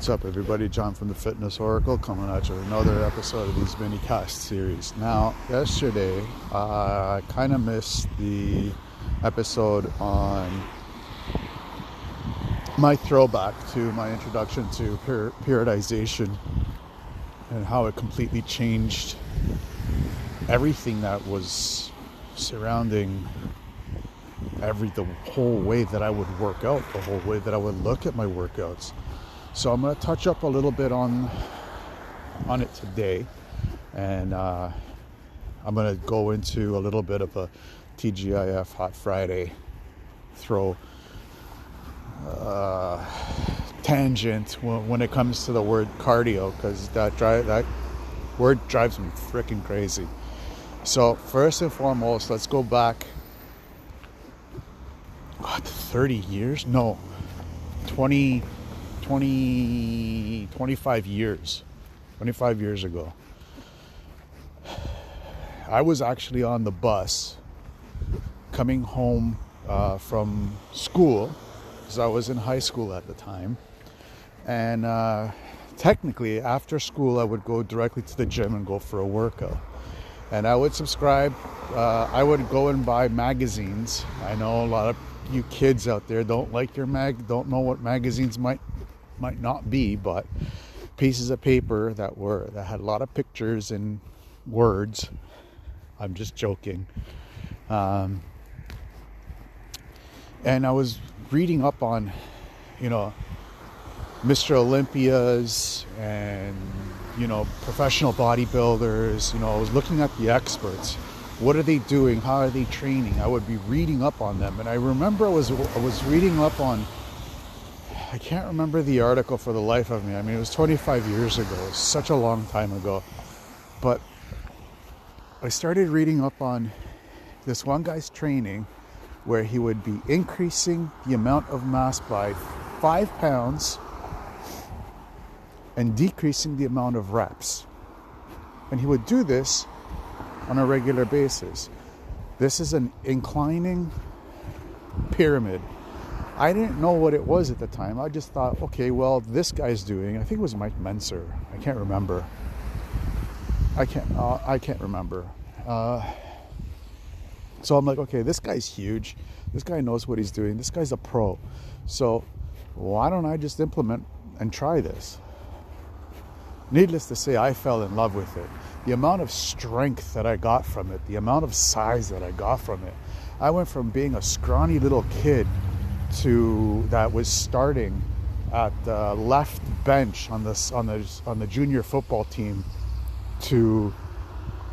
What's up, everybody? John from the Fitness Oracle coming at you with another episode of these mini cast series. Now, yesterday uh, I kind of missed the episode on my throwback to my introduction to per- periodization and how it completely changed everything that was surrounding every the whole way that I would work out, the whole way that I would look at my workouts so I'm going to touch up a little bit on on it today, and uh, I'm going to go into a little bit of a TGIF Hot Friday throw uh, tangent when, it comes to the word cardio because that drive that word drives me freaking crazy. So first and foremost, let's go back. What, 30 years? No, 20. 20, 25 years, 25 years ago. I was actually on the bus coming home uh, from school because I was in high school at the time. And uh, technically, after school, I would go directly to the gym and go for a workout. And I would subscribe, uh, I would go and buy magazines. I know a lot of you kids out there don't like your mag, don't know what magazines might might not be, but pieces of paper that were that had a lot of pictures and words. I'm just joking. Um, and I was reading up on, you know, Mr. Olympias and you know professional bodybuilders. You know, I was looking at the experts. What are they doing? How are they training? I would be reading up on them, and I remember I was I was reading up on I can't remember the article for the life of me. I mean, it was 25 years ago, it was such a long time ago. But I started reading up on this one guy's training where he would be increasing the amount of mass by five pounds and decreasing the amount of reps. And he would do this on a regular basis. This is an inclining pyramid I didn't know what it was at the time. I just thought, okay, well, this guy's doing. I think it was Mike Mentzer. I can't remember. I can't. Uh, I can't remember. Uh, so I'm like, okay, this guy's huge. This guy knows what he's doing. This guy's a pro. So why don't I just implement and try this? Needless to say, I fell in love with it. The amount of strength that I got from it, the amount of size that I got from it. I went from being a scrawny little kid to that was starting at the left bench on this on the on the junior football team to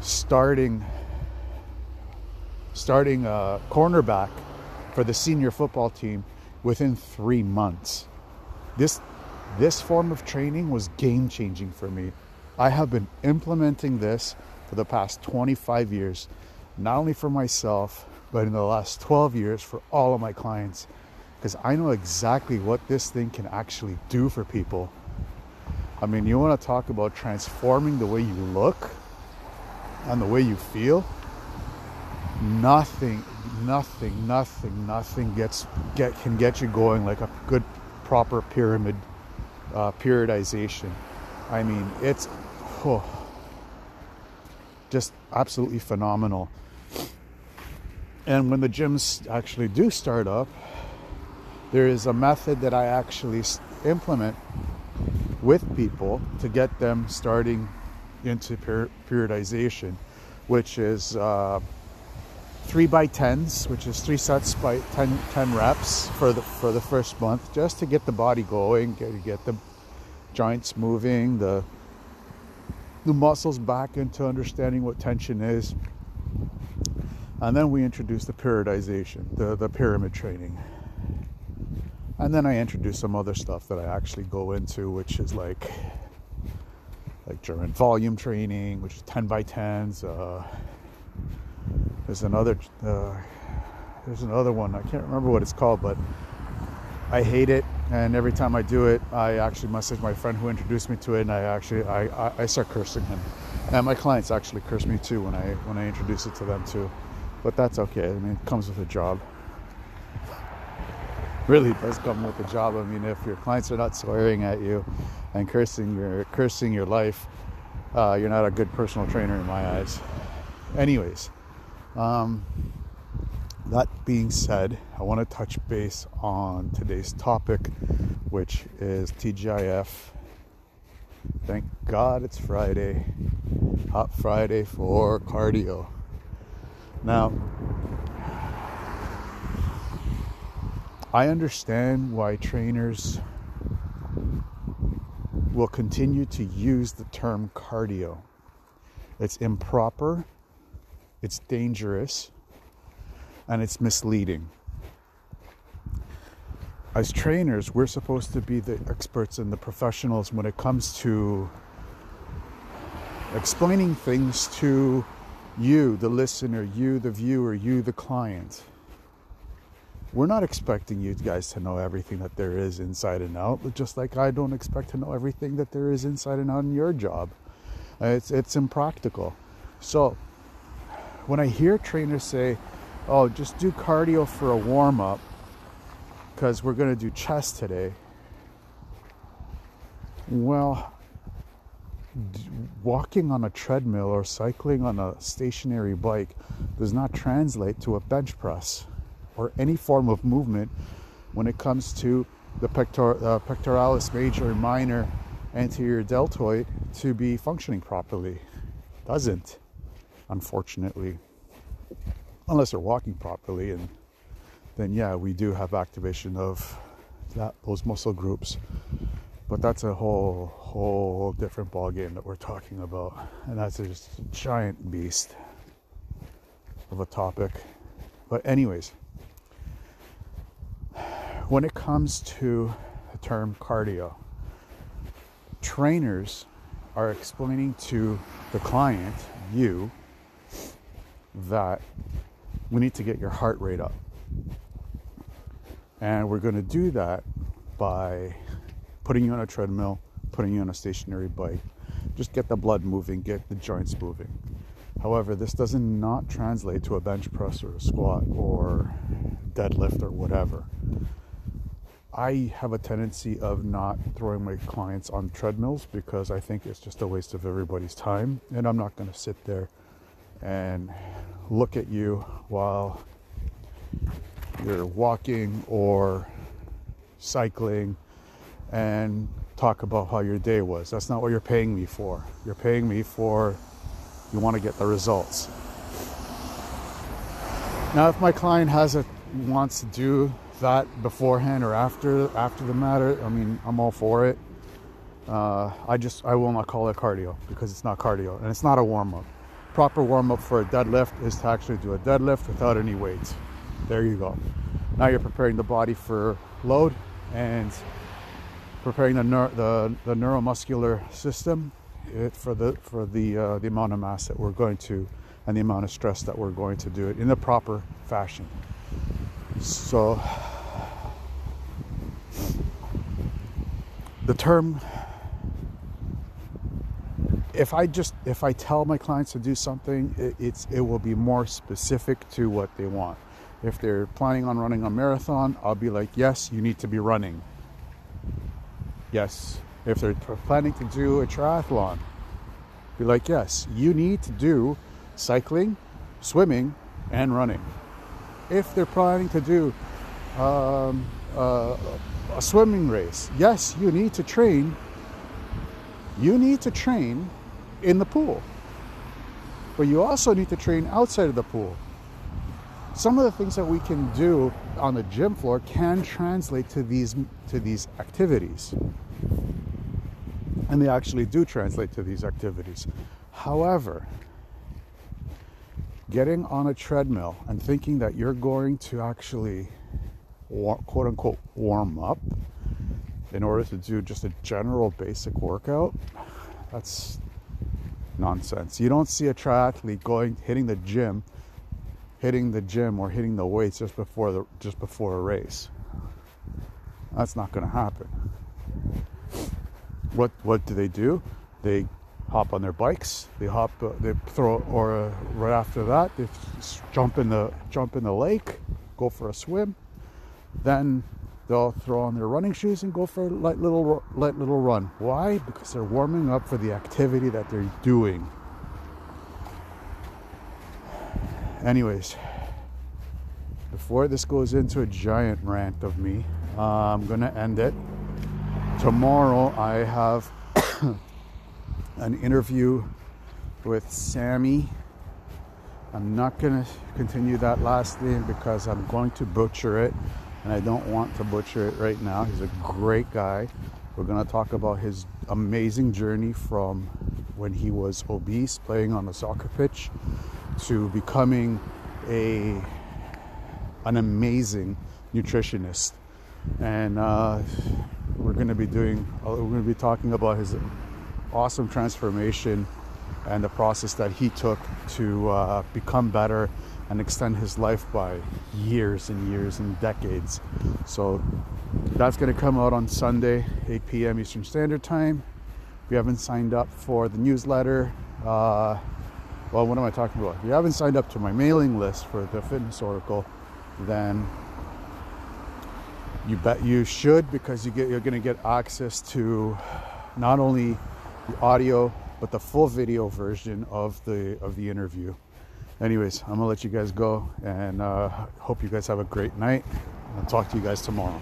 starting starting a cornerback for the senior football team within three months. This this form of training was game changing for me. I have been implementing this for the past 25 years, not only for myself, but in the last 12 years for all of my clients because I know exactly what this thing can actually do for people. I mean, you want to talk about transforming the way you look and the way you feel? Nothing, nothing, nothing, nothing gets get can get you going like a good proper pyramid uh, periodization. I mean, it's oh, just absolutely phenomenal. And when the gyms actually do start up, there is a method that I actually implement with people to get them starting into periodization, which is uh, three by tens, which is three sets by 10, 10, reps for the for the first month, just to get the body going, get, get the joints moving, the the muscles back into understanding what tension is. And then we introduce the periodization, the, the pyramid training. And then I introduce some other stuff that I actually go into, which is like like German volume training, which is 10 by 10s. Uh, there's another uh, there's another one. I can't remember what it's called, but I hate it. And every time I do it, I actually message my friend who introduced me to it, and I actually I, I, I start cursing him. And my clients actually curse me too when I when I introduce it to them too. But that's okay. I mean, it comes with a job. Really does come with the job. I mean, if your clients are not swearing at you and cursing your cursing your life, uh, you're not a good personal trainer in my eyes. Anyways, um, that being said, I want to touch base on today's topic, which is TGIF. Thank God it's Friday. Hot Friday for cardio. Now, I understand why trainers will continue to use the term cardio. It's improper, it's dangerous, and it's misleading. As trainers, we're supposed to be the experts and the professionals when it comes to explaining things to you, the listener, you, the viewer, you, the client we're not expecting you guys to know everything that there is inside and out, just like I don't expect to know everything that there is inside and out in your job. Uh, it's, it's impractical. So, when I hear trainers say, oh, just do cardio for a warm up because we're going to do chest today, well, walking on a treadmill or cycling on a stationary bike does not translate to a bench press or any form of movement when it comes to the pector- uh, pectoralis major minor anterior deltoid to be functioning properly. Doesn't, unfortunately, unless they're walking properly, and then yeah, we do have activation of that those muscle groups. But that's a whole whole different ball game that we're talking about, and that's just a giant beast of a topic. But anyways when it comes to the term cardio, trainers are explaining to the client, you, that we need to get your heart rate up. And we're going to do that by putting you on a treadmill, putting you on a stationary bike. Just get the blood moving, get the joints moving. However, this does not translate to a bench press or a squat or deadlift or whatever. I have a tendency of not throwing my clients on treadmills because I think it's just a waste of everybody's time. And I'm not going to sit there and look at you while you're walking or cycling and talk about how your day was. That's not what you're paying me for. You're paying me for you want to get the results. Now, if my client has a wants to do that beforehand or after after the matter, I mean, I'm all for it. Uh, I just I will not call it cardio because it's not cardio and it's not a warm up. Proper warm up for a deadlift is to actually do a deadlift without any weights. There you go. Now you're preparing the body for load and preparing the the, the neuromuscular system for the for the uh, the amount of mass that we're going to and the amount of stress that we're going to do it in the proper fashion. So, the term if I just if I tell my clients to do something, it, it's it will be more specific to what they want. If they're planning on running a marathon, I'll be like, yes, you need to be running. Yes. If they're planning to do a triathlon, be like, yes, you need to do cycling, swimming, and running if they're planning to do um, uh, a swimming race, yes, you need to train. You need to train in the pool, but you also need to train outside of the pool. Some of the things that we can do on the gym floor can translate to these to these activities, and they actually do translate to these activities. However, getting on a treadmill and thinking that you're going to actually quote unquote warm up in order to do just a general basic workout that's nonsense. You don't see a triathlete going hitting the gym hitting the gym or hitting the weights just before the just before a race. That's not going to happen. What what do they do? They hop on their bikes. They hop, uh, they throw, or uh, right after that, they jump in the jump in the lake, go for a swim. Then they'll throw on their running shoes and go for a light little light little run. Why? Because they're warming up for the activity that they're doing. Anyways, before this goes into a giant rant of me, uh, I'm gonna end it. Tomorrow I have an interview with Sammy. I'm not gonna continue that last name because I'm going to butcher it and I don't want to butcher it right now. He's a great guy. We're going to talk about his amazing journey from when he was obese playing on the soccer pitch to becoming a an amazing nutritionist. And uh, we're going to be doing uh, we're going to be talking about his awesome transformation and the process that he took to uh, become better and extend his life by years and years and decades. So that's going to come out on Sunday, 8 p.m. Eastern Standard Time. If you haven't signed up for the newsletter, uh, well, what am I talking about? If you haven't signed up to my mailing list for the Fitness Oracle, then you bet you should because you get you're going to get access to not only the audio but the full video version of the of the interview anyways, I'm gonna let you guys go and uh, hope you guys have a great night. I'll talk to you guys tomorrow.